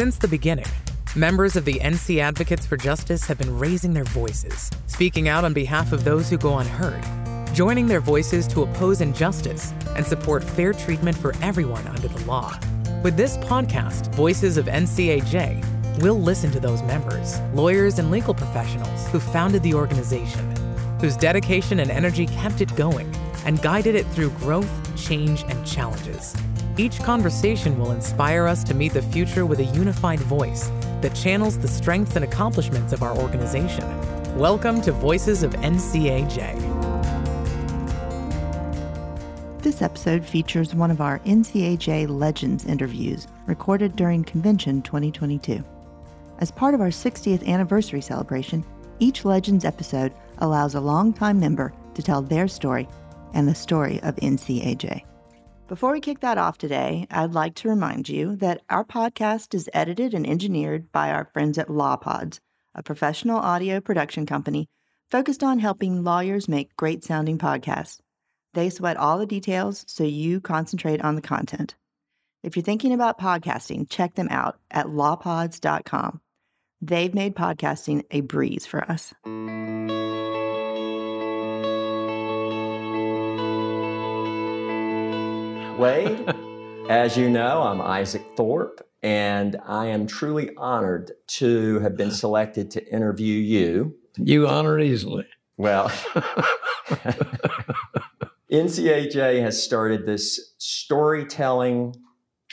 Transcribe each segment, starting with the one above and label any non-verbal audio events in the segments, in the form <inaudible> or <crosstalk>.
Since the beginning, members of the NC Advocates for Justice have been raising their voices, speaking out on behalf of those who go unheard, joining their voices to oppose injustice and support fair treatment for everyone under the law. With this podcast, Voices of NCAJ, we'll listen to those members, lawyers, and legal professionals who founded the organization, whose dedication and energy kept it going and guided it through growth, change, and challenges. Each conversation will inspire us to meet the future with a unified voice that channels the strengths and accomplishments of our organization. Welcome to Voices of NCAJ. This episode features one of our NCAJ Legends interviews recorded during Convention 2022. As part of our 60th anniversary celebration, each Legends episode allows a longtime member to tell their story and the story of NCAJ. Before we kick that off today, I'd like to remind you that our podcast is edited and engineered by our friends at LawPods, a professional audio production company focused on helping lawyers make great sounding podcasts. They sweat all the details so you concentrate on the content. If you're thinking about podcasting, check them out at lawpods.com. They've made podcasting a breeze for us. Wade, as you know, I'm Isaac Thorp, and I am truly honored to have been selected to interview you. You honor easily. Well, <laughs> NCAJ has started this storytelling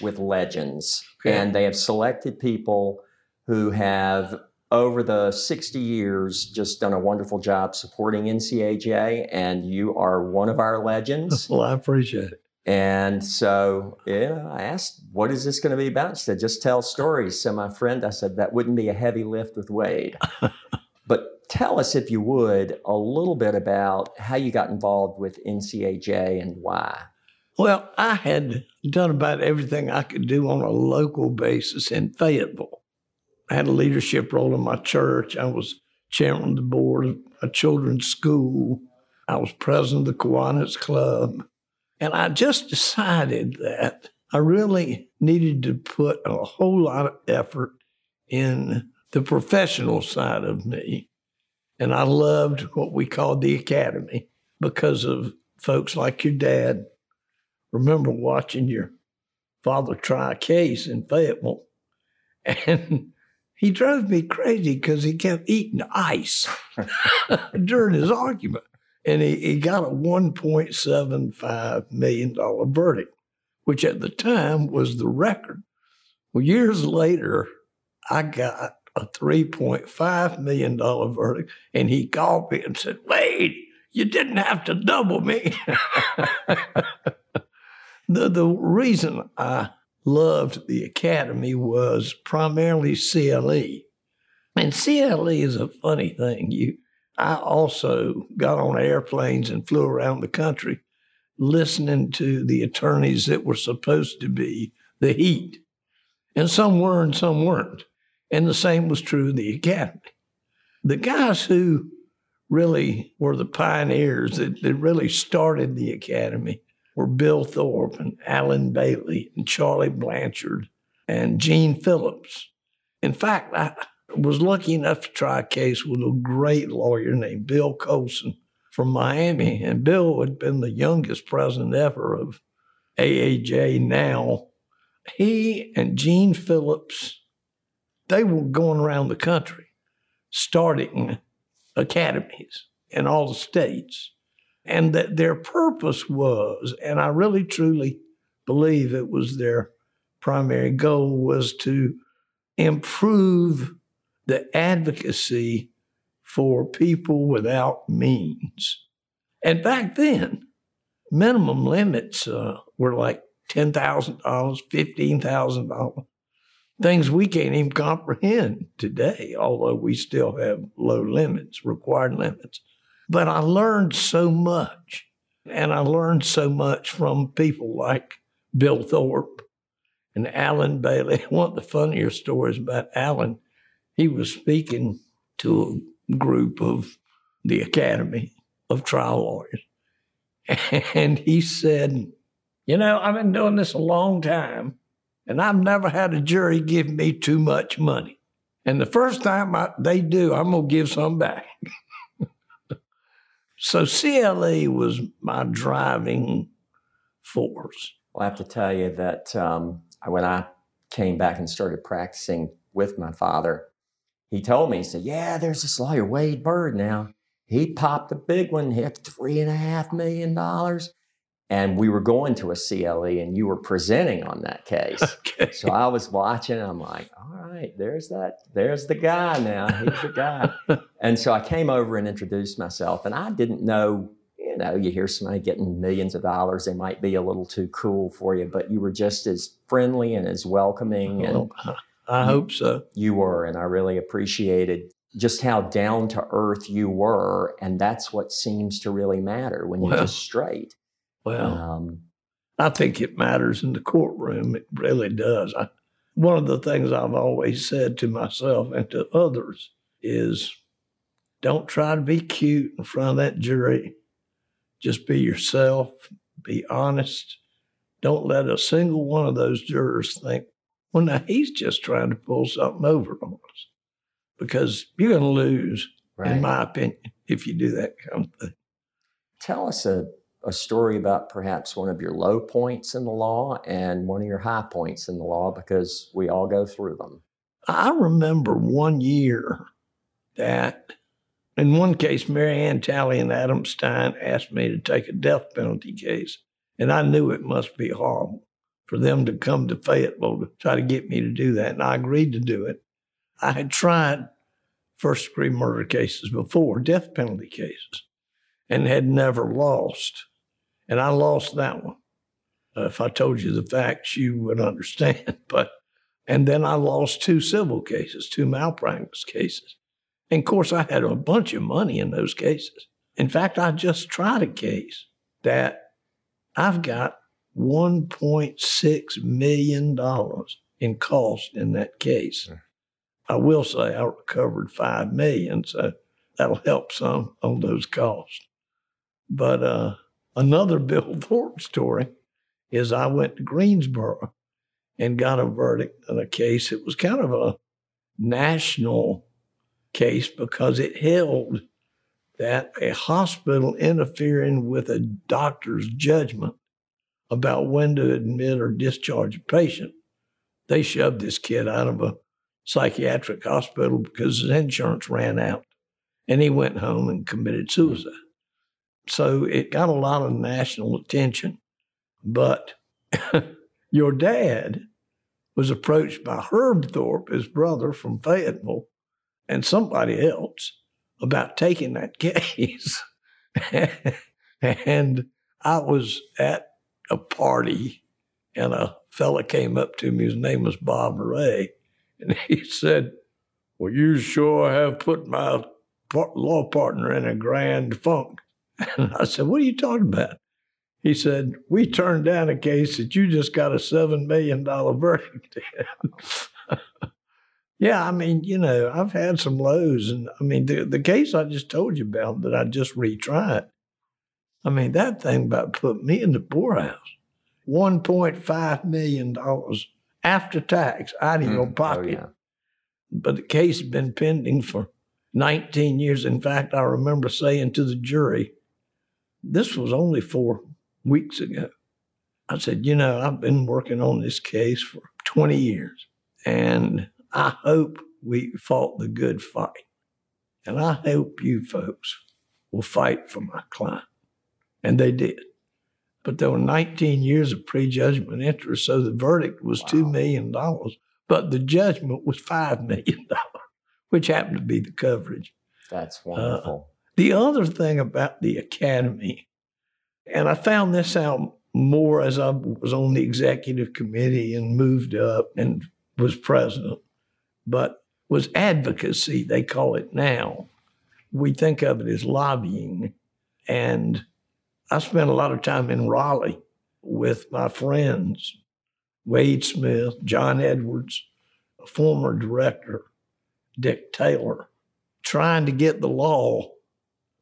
with legends, Okay. and they have selected people who have, over the 60 years, just done a wonderful job supporting NCAJ, and you are one of our legends. <laughs> Well, I appreciate it. And so, yeah, I asked, what is this going to be about? She said, just tell stories. So, my friend, I said, that wouldn't be a heavy lift with Wade. <laughs> but tell us, if you would, a little bit about how you got involved with NCAJ and why. Well, I had done about everything I could do on a local basis in Fayetteville. I had a leadership role in my church. I was chairman of the board of a children's school. I was president of the Kiwanis Club. And I just decided that I really needed to put a whole lot of effort in the professional side of me. And I loved what we called the academy because of folks like your dad. Remember watching your father try a case in Fayetteville. And he drove me crazy because he kept eating ice <laughs> during his argument. And he, he got a $1.75 million verdict, which at the time was the record. Well, years later, I got a $3.5 million verdict, and he called me and said, Wade, you didn't have to double me. <laughs> the, the reason I loved the academy was primarily CLE. And CLE is a funny thing. You, I also got on airplanes and flew around the country listening to the attorneys that were supposed to be the heat. And some were and some weren't. And the same was true of the academy. The guys who really were the pioneers that, that really started the academy were Bill Thorp and Allen Bailey and Charlie Blanchard and Gene Phillips. In fact, I was lucky enough to try a case with a great lawyer named Bill Colson from Miami. And Bill had been the youngest president ever of AAJ now. He and Gene Phillips, they were going around the country starting academies in all the states. And that their purpose was, and I really truly believe it was their primary goal, was to improve the advocacy for people without means. And back then, minimum limits uh, were like $10,000, $15,000, things we can't even comprehend today, although we still have low limits, required limits. But I learned so much, and I learned so much from people like Bill Thorp and Allen Bailey. <laughs> One of the funnier stories about Allen, he was speaking to a group of the Academy of Trial Lawyers. <laughs> And he said, You know, I've been doing this a long time, And I've never had a jury give me too much money. And the first time I, they do, I'm going to give some back. <laughs> so CLE was my driving force. Well, I have to tell you that um, when I came back and started practicing with my father, he told me, he said, Yeah, there's this lawyer, Wade Byrd now. He popped a big one, hit three and a half million dollars. And we were going to a CLE and you were presenting on that case. <laughs> Okay. So I was watching, I'm like, all right, there's that, there's the guy now. He's the guy. <laughs> and so I came over and introduced myself, and I didn't know you know, you hear somebody getting millions of dollars, they might be a little too cool for you, but you were just as friendly and as welcoming. And well, I hope so. You were, and I really appreciated just how down to earth you were. And that's what seems to really matter when you're well, just straight. Well, um, I think it matters in the courtroom. It really does. I, one of the things I've always said to myself and to others is don't try to be cute in front of that jury just be yourself, be honest. Don't let a single one of those jurors think, well, now he's just trying to pull something over on us. Because you're going to lose, right. in my opinion, if you do that kind of thing. Tell us a, a story about perhaps one of your low points in the law and one of your high points in the law because we all go through them. I remember one year that in one case, Mary Ann Talley and Adam Stein asked me to take a death penalty case, and I knew it must be horrible for them to come to Fayetteville to try to get me to do that, and I agreed to do it. I had tried first degree murder cases before, death penalty cases, and had never lost. And I lost that one. Uh, if I told you the facts, you would <laughs> understand. But and then I lost two civil cases, two malpractice cases. And of course, I had a bunch of money in those cases. In fact, I just tried a case that I've got $1.6 million in cost in that case. I will say I recovered 5 million, so that'll help some on those costs. But uh, another <laughs> Bill Thorp story is I went to Greensboro and got a verdict in a case. It was kind of a national case because it held that a hospital interfering with a doctor's judgment about when to admit or discharge a patient, they shoved this kid out of a psychiatric hospital because his insurance ran out and he went home and committed suicide. So it got a lot of national attention. But <laughs> your dad was approached by Herb Thorp, his brother from Fayetteville, and somebody else about taking that <laughs> case. and I was at a party and a fella came up to me, his name was Bob Ray, and he <laughs> said, Well, you sure have put my law partner in a grand funk. And I said, What are you talking about? He said, We turned down a case that you just got a $7 million verdict in. <laughs> Yeah, I mean, you know, I've had some lows, and I mean, the the case I just told you about that I just retried. I mean, that thing about put me in the poorhouse. One point five million dollars after tax out of mm. your pocket. Oh, yeah. But the case had been pending for 19 years. In fact, I remember saying to the jury, this was only four weeks ago. I said, you know, I've been working on this case for 20 years. And I hope we fought the good fight. And I hope you folks will fight for my client. And they did. But there were 19 years of prejudgment interest, so the verdict was wow. $2 million, but the judgment was $5 <laughs> million, which happened to be the coverage. That's wonderful. Uh, the other thing about the academy, and I found this out more as I was on the executive committee and moved up and was president, but was advocacy, they call it now. We think of it as lobbying. And I spent a lot of time in Raleigh with my friends, Wade Smith, John Edwards, a former director, Dick Taylor, trying to get the law,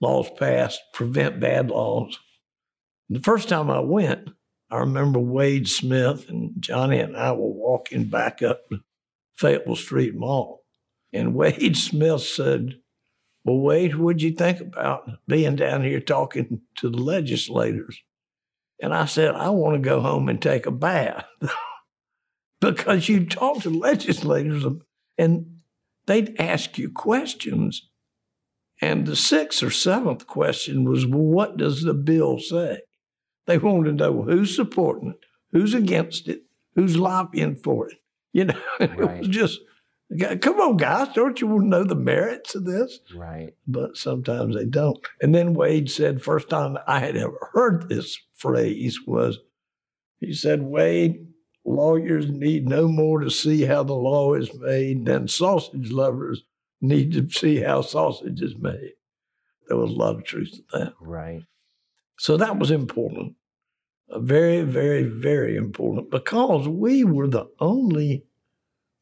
laws passed, prevent bad laws. The first time I went, I remember Wade Smith and Johnny and I were walking back up Fayetteville Street Mall. And <laughs> Wade Smith said, Well, Wade, what'd you think about being down here talking to the legislators? And I said, I want to go home and take a bath <laughs> because you talk to legislators and they'd ask you questions. And the sixth or seventh question was, well, what does the bill say? They wanted to know who's supporting it, who's against it, who's lobbying for it. You know, right. <laughs> it was just, come on, guys, don't you want to know the merits of this? Right. But sometimes they don't. And then Wade said, first time I had ever heard this phrase was, he said, Wade, lawyers need no more to see how the law is made than sausage lovers need to see how sausage is made. There was a lot of truth to that. Right. So that was important. Very, very, very important because we were the only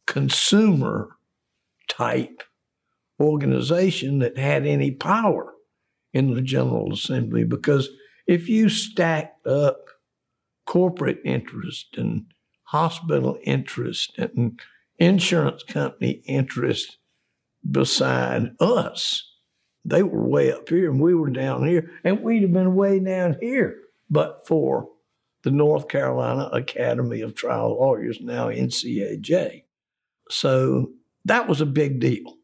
consumer type organization that had any power in the General Assembly because if you stacked up corporate interest and hospital interest and insurance company interest beside us. They were way up here and we were down here, and we'd have been way down here but for the North Carolina Academy of Trial Lawyers, now NCAJ. So that was a big deal.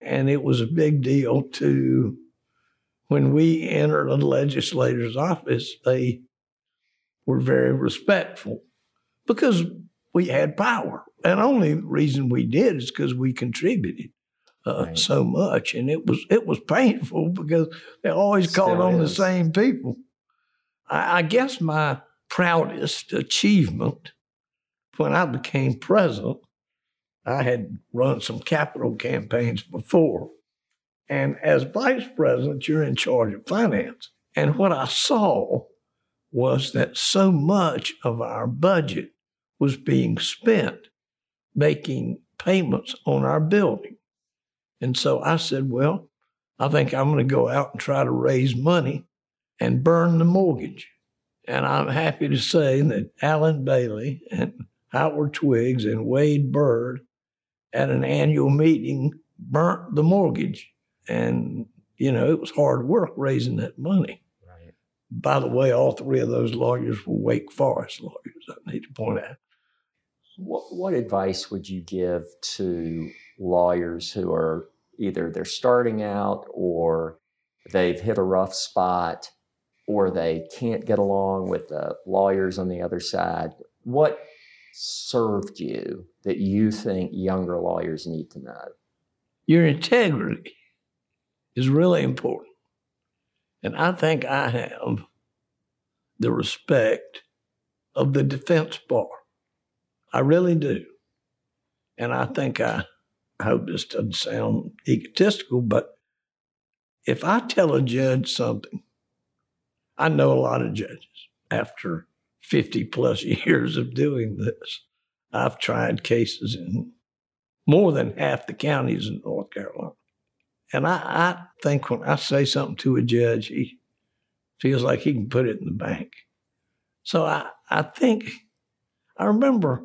And it was a big deal to when we entered a legislator's office, they were very respectful because we had power. And only reason we did is because we contributed uh, right. so much, and it was it was painful because they always Still called on is. the same people. I, I guess my proudest achievement when I became president, I had run some capital campaigns before. And as vice president, you're in charge of finance. And what I saw was that so much of our budget was being spent making payments on our building. And so I said, Well, I think I'm going to go out and try to raise money and burn the mortgage. And I'm happy to say that Allen Bailey and Howard Twiggs and Wade Byrd at an annual meeting burnt the mortgage. And, you know, it was hard work raising that money. Right. By the way, all three of those lawyers were Wake Forest lawyers, I need to point out. What, what advice would you give to lawyers who are either they're starting out or they've hit a rough spot or they can't get along with the lawyers on the other side? What served you that you think younger lawyers need to know? Your integrity is really important. And I think I have the respect of the defense bar. I really do. And I think I, I hope this doesn't sound egotistical, but if I tell a judge something, I know a lot of judges after 50 plus <laughs> years of doing this. I've tried cases in more than half the counties in North Carolina. And I, I think when I say something to a judge, he feels like he can put it in the bank. So I, I think, I remember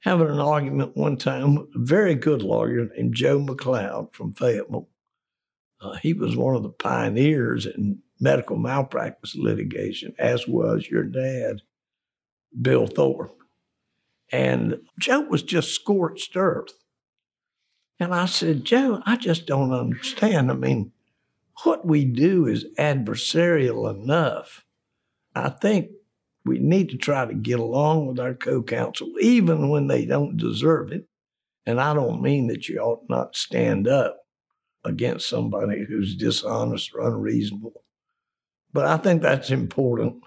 having an argument one time with a very good lawyer named Joe McLeod from Fayetteville. Uh, he was one of the pioneers in medical malpractice litigation, as was your dad, Bill Thorp. And Joe was just scorched earth. And I said, Joe, I just don't understand. I mean, what we do is adversarial enough. I think we need to try to get along with our co counsel, even when they don't deserve it. And I don't mean that you ought not stand up against somebody who's dishonest or unreasonable. But I think that's important.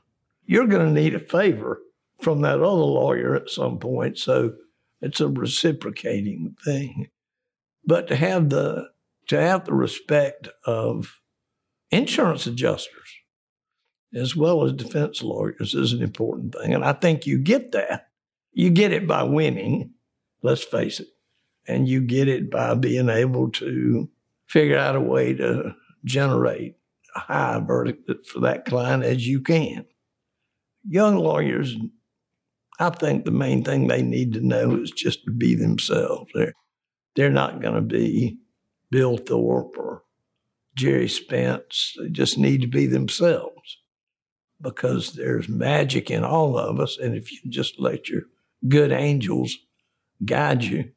You're going to need a favor from that other lawyer at some point. So it's a reciprocating thing. But to have the to have the respect of insurance adjusters as well as defense lawyers is an important thing. And I think you get that. You get it by winning, let's face it. And you get it by being able to figure out a way to generate a high verdict for that client as you can. young lawyers, I think the main thing they need to know is just to be themselves. They're, they're not going to be Bill Thorp or Gerry Spence. They just need to be themselves because there's magic in all of us. And if you just let your good angels guide you,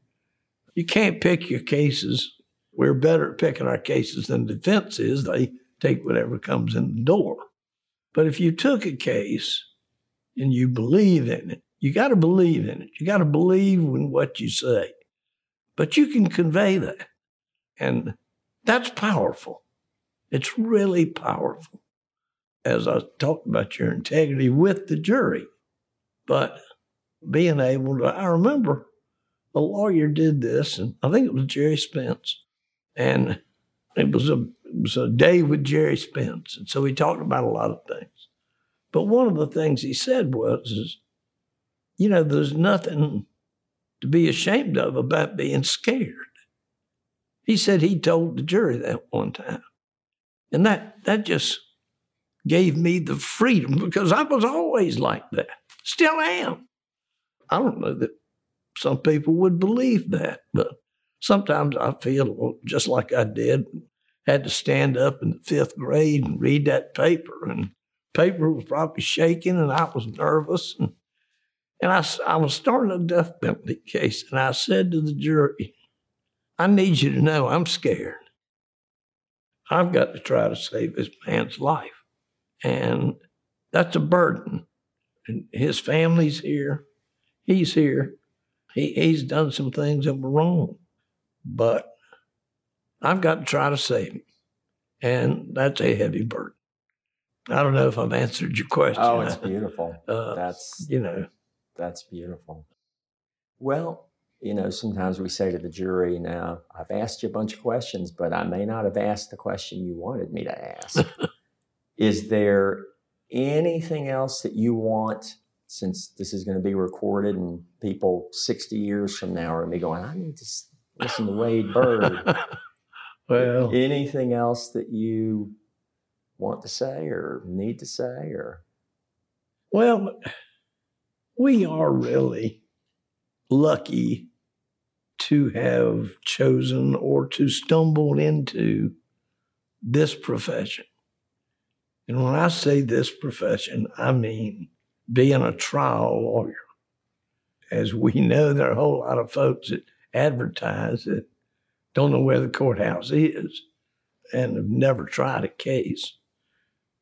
you can't pick your cases. We're better at picking our cases than the defense is. They take whatever comes in the door. But if you took a case and you believe in it, you got to believe in it. You got to believe in what you say. But you can convey that. And that's powerful. It's really powerful. As I talked about your integrity with the jury, but being able to, I remember a lawyer did this, and I think it was Gerry Spence, and it was a it was a day with Gerry Spence, and so he talked about a lot of things. But one of the things he said was, is, you know, there's nothing to be ashamed of about being scared. He said he told the jury that one time. And that that just gave me the freedom because I was always like that. Still am. I don't know that some people would believe that, but sometimes I feel just like I did. Had to stand up in the fifth grade and read that paper, and paper was probably shaking, and I was nervous. And, and I, I was starting a death penalty case, and I said to the jury, I need you to know I'm scared. I've got to try to save this man's life. And that's a burden. And his family's here. He's here. He, he's done some things that were wrong. But I've got to try to save him. And that's a heavy burden. I don't know if I've answered your question. Oh, it's beautiful. <laughs> Uh, that's you know, that's beautiful. Well, you know, sometimes we say to the jury, now, I've asked you a bunch of questions, but I may not have asked the question you wanted me to ask. <laughs> is there anything else that you want, since this is going to be recorded and people 60 years from now are going to be going, I need to listen to Wade Byrd? <laughs> well, anything else that you want to say or need to say or? Well, we are really lucky to have chosen or to stumble into this profession. And when I say this profession, I mean being a trial lawyer. As we know, there are a whole lot of folks that advertise that don't know where the courthouse is and have never tried a case.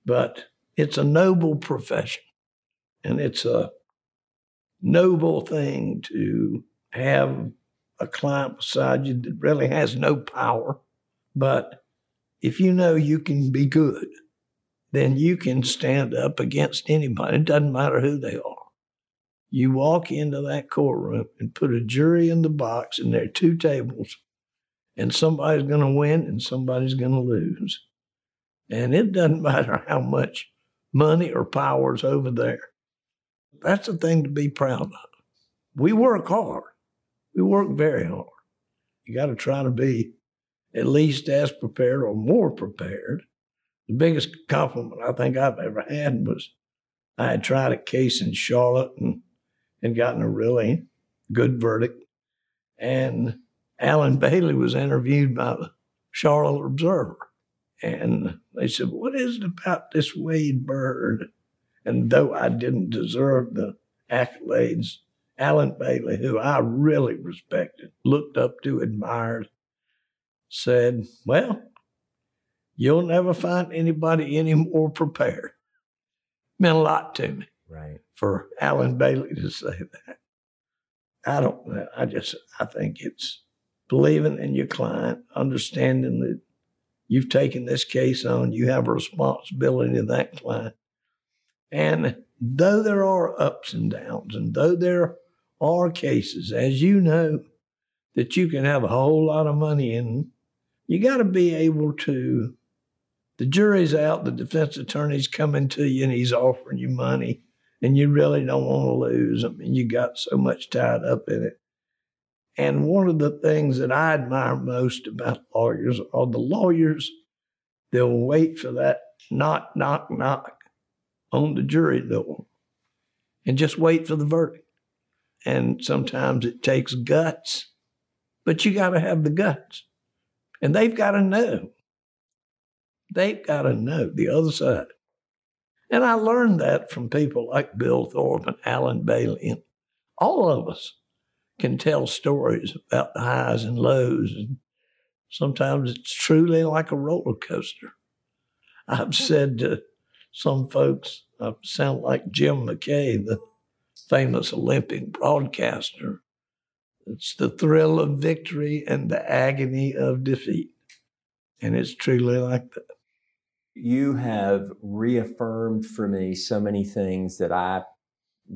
But it's a noble profession and it's a noble thing to have a client beside you that really has no power. But if you know you can be good, then you can stand up against anybody. It doesn't matter who they are. You walk into that courtroom and put a jury in the box, and there are two tables, and somebody's going to win and somebody's going to lose. And it doesn't <laughs> matter how much money or power is over there. That's a thing to be proud of. We work hard we work very hard. You got to try to be at least as prepared or more prepared. The biggest compliment I think I've ever had was I had tried a case in Charlotte and, and gotten a really good verdict. And Allen Bailey was interviewed by the Charlotte Observer. And they said, What is it about this Wade Byrd? And though I didn't deserve the accolades, Allen Bailey, who I really respected, looked up to, admired, said, Well, you'll never find anybody any more prepared. Meant a lot to me. Right. For Allen Bailey to say that. I don't know. I just I think it's believing in your client, understanding that you've taken this case on, you have a responsibility to that client. And though there are ups and downs, and though there are cases, as you know, that you can have a whole lot of money in. You got to be able to. The jury's out, the defense attorney's coming to you, and he's offering you money, and you really don't want to lose. I mean, you got so much tied up in it. And one of the things that I admire most about lawyers are the lawyers, they'll wait for that knock, knock, knock on the jury door and just wait for the verdict. And sometimes it takes guts, but you got to have the guts. And they've got to know. They've got to know the other side. And I learned that from people like Bill Thorp and Allen Bailey. And all of us can tell stories about the highs and lows. And sometimes it's truly like a roller coaster. I've said to some folks, I sound like Jim McKay, the famous Olympic broadcaster. It's the thrill of victory and the agony of defeat. And it's truly like that you have reaffirmed for me so many things that I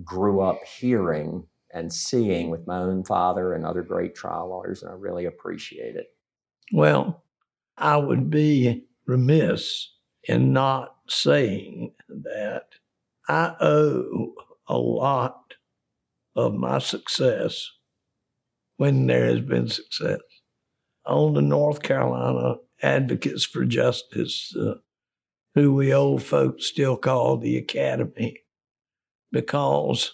grew up hearing and seeing with my own father and other great trial lawyers, and I really appreciate it. Well, I would be remiss in not saying that I owe a lot of my success when there has been success on the North Carolina Advocates for Justice uh, who we old folks still call the academy, because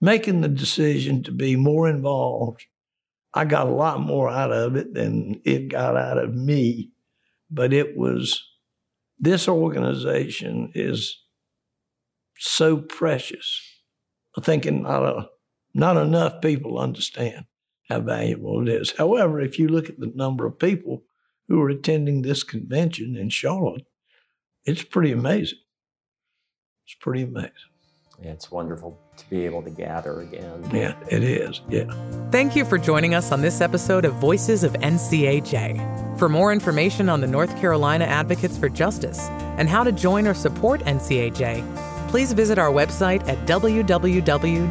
making the decision to be more involved, I got a lot more out of it than it got out of me. But it was, this organization is so precious. I think not, a, not enough people understand how valuable it is. However, if you look at the number of people who are attending this convention in Charlotte, it's pretty amazing. It's pretty amazing. Yeah, it's wonderful to be able to gather again. Yeah, it is. Yeah. Thank you for joining us on this episode of Voices of NCAJ. For more information on the North Carolina Advocates for Justice and how to join or support NCAJ, please visit our website at www.ncaj.com.